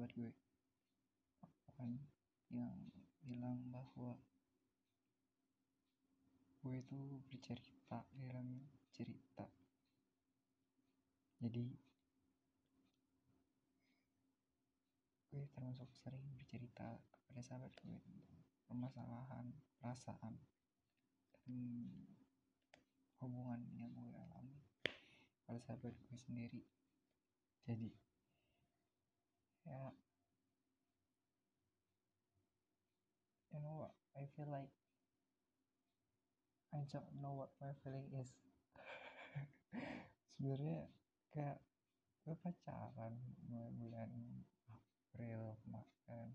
sahabat gue. Kan yang bilang bahwa gue itu bercerita dalam cerita. Jadi gue termasuk sering bercerita kepada sahabat gue tentang permasalahan perasaan dan hubungan yang gue alami pada sahabat gue sendiri. Jadi ya. You know what? I feel like I don't know what my feeling is. Sebenarnya kayak gue pacaran mulai bulan April kemarin.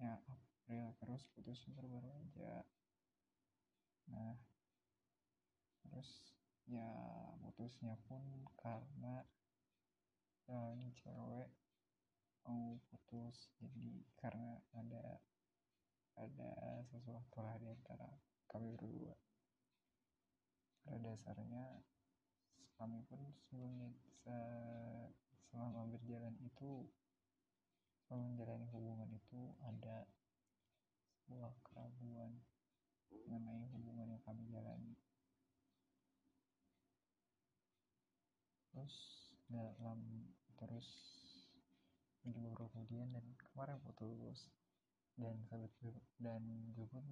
Ya April terus putus baru-baru aja. Nah terus ya putusnya pun karena ya, ini cewek mau putus jadi karena ada ada sesuatu lah di antara kami berdua. Pada dasarnya kami pun sebelumnya selama berjalan itu selama menjalani hubungan itu ada sebuah keraguan mengenai hubungan yang kami jalani. Terus dalam terus beberapa kemudian dan kemarin putus dan sahabat gue dan gue pun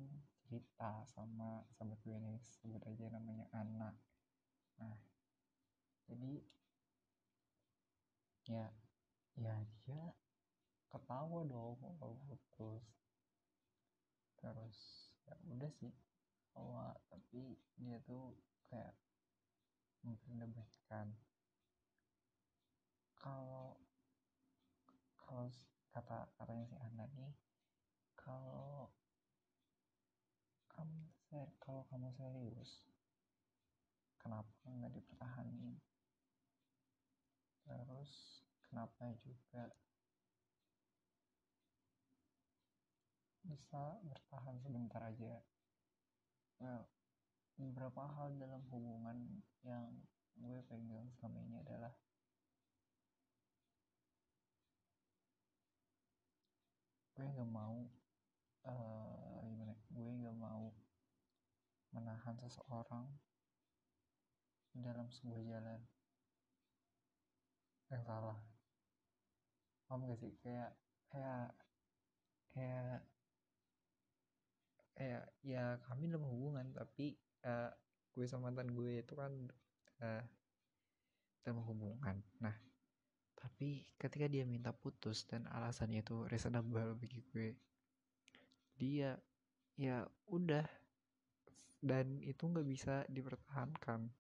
cerita sama sahabat gue ini sebut aja namanya Ana. Nah jadi ya ya dia ketawa dong kalau putus terus ya udah sih ketawa. Tapi dia tuh kayak memperdebatkan kalau kalau kata katanya si Anda nih kalau kamu kalau kamu serius kenapa nggak dipertahanin? Terus kenapa juga bisa bertahan sebentar aja? Well beberapa hal dalam hubungan yang gue pegang selama ini adalah gue gak mau uh, gimana gue gak mau menahan seseorang dalam sebuah jalan yang salah. Paham gak sih? Kayak kayak kayak kayak ya kami dalam hubungan tapi uh, gue sama mantan gue itu kan uh, dalam hubungan. Nah tapi ketika dia minta putus dan alasannya itu reasonable bagi gue dia ya udah. Dan itu nggak bisa dipertahankan.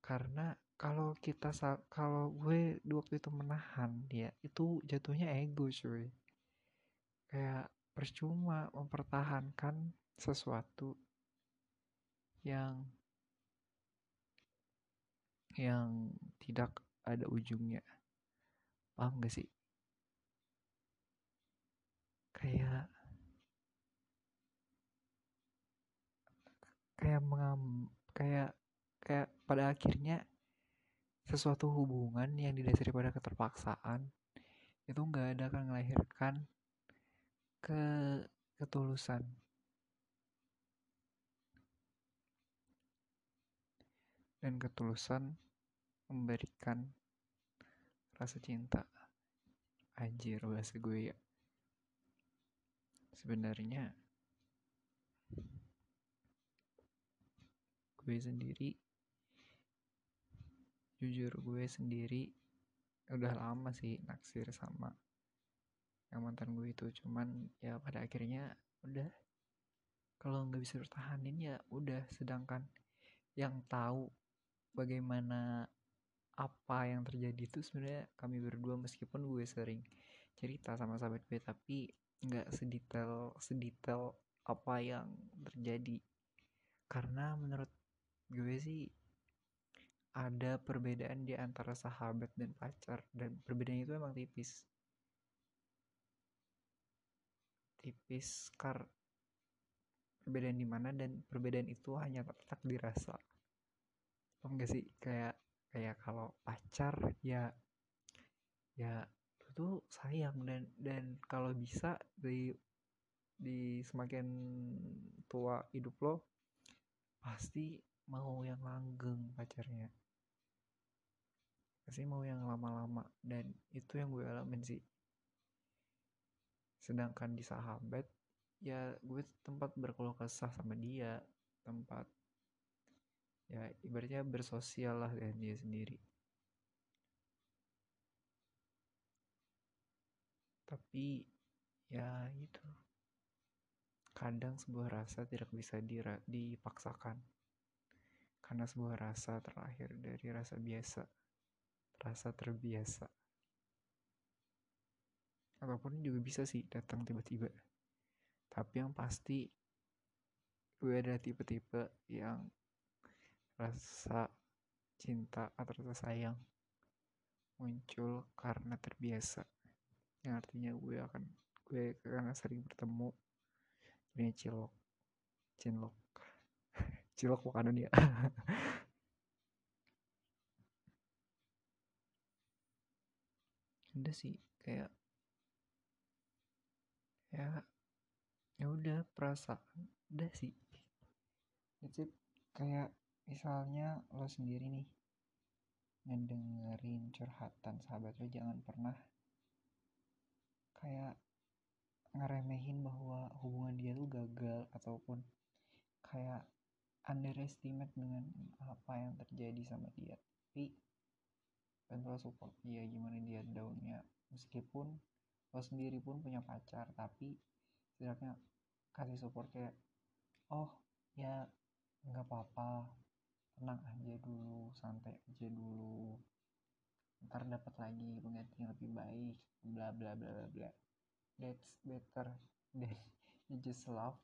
Karena kalau kita kalau gue waktu itu menahan dia itu jatuhnya ego cuy. Kayak percuma mempertahankan sesuatu yang yang tidak ada ujungnya paham gak sih? Kayak kayak mengam kayak kayak pada akhirnya sesuatu hubungan yang didasari pada keterpaksaan itu nggak ada akan melahirkan ke ketulusan. Dan ketulusan memberikan rasa cinta. Anjir bahasa gue ya. Sebenarnya gue sendiri jujur gue sendiri udah lama sih naksir sama yang mantan gue itu. Cuman ya pada akhirnya udah kalau nggak bisa bertahanin ya udah. Sedangkan yang tahu bagaimana apa yang terjadi itu sebenarnya kami berdua meskipun gue sering cerita sama sahabat gue tapi nggak sedetail sedetail apa yang terjadi. Karena menurut gue sih ada perbedaan di antara sahabat dan pacar dan perbedaan itu emang tipis. Tipis kar perbedaan di mana dan perbedaan itu hanya terletak dirasa paham gak sih? Kayak kayak kalau pacar ya ya tuh sayang dan dan kalau bisa di di semakin tua hidup lo pasti mau yang langgeng pacarnya. Pasti mau yang lama-lama dan itu yang gue alamin sih. Sedangkan di sahabat ya gue tempat berkeluh kesah sama dia tempat ya ibaratnya bersosial lah dengan dia sendiri. Tapi ya itu kadang sebuah rasa tidak bisa dipaksakan. Karena sebuah rasa terlahir dari rasa biasa rasa terbiasa. Ataupun juga bisa sih datang tiba-tiba. Tapi yang pasti gue ada tipe-tipe yang rasa cinta atau rasa sayang muncul karena terbiasa. Yang artinya gue akan gue karena sering bertemu ini cilok cinlok. Cilok bukan ya. Udah sih kayak ya ya udah perasaan. Udah sih. That's it. kayak misalnya lo sendiri nih ngedengerin curhatan sahabat lo jangan pernah kayak ngeremehin bahwa hubungan dia tuh gagal ataupun kayak underestimate dengan apa yang terjadi sama dia. Tapi dan lo support dia gimana dia daunnya meskipun lo sendiri pun punya pacar tapi setidaknya kasih support kayak oh ya nggak apa-apa tenang aja dulu santai aja dulu. Ntar dapat lagi pengganti yang lebih baik bla bla bla bla bla. That's better than you just love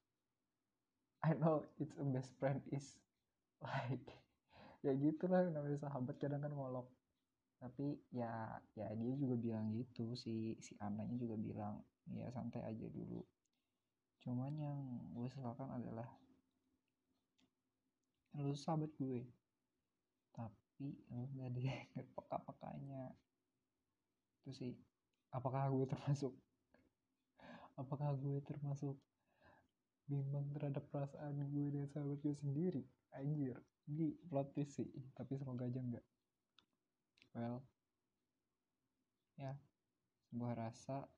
I know it's a best friend is like ya gitulah namanya sahabat kadang kan ngolok. Tapi ya ya dia juga bilang gitu si si anaknya juga bilang ya santai aja dulu. Cuman yang gue sesalkan adalah lu sahabat gue. Tapi lu gak yang peka-pekanya itu sih. Apakah gue termasuk? Apakah gue termasuk bimbang terhadap perasaan gue dan sahabat gue sendiri? Anjir. Di plot twist sih tapi semoga aja enggak well ya sebuah rasa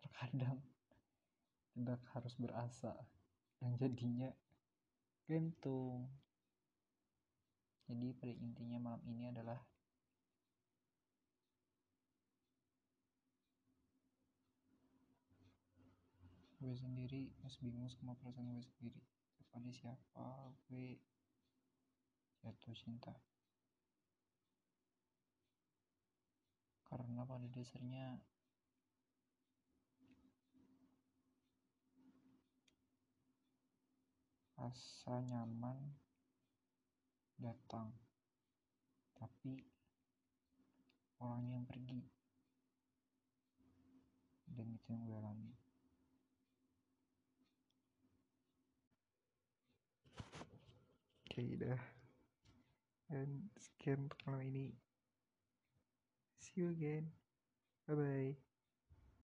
terkadang tidak harus berasa. Yang jadinya gantung jadi pada intinya malam ini adalah gue sendiri masih bingung sama perasaan gue sendiri. Kepada siapa gue jatuh cinta? Karena pada dasarnya rasa nyaman datang. Tapi orang yang pergi dan itu yang gue alami. Oke dah. Dan sekian untuk malam ini. See you again. Bye bye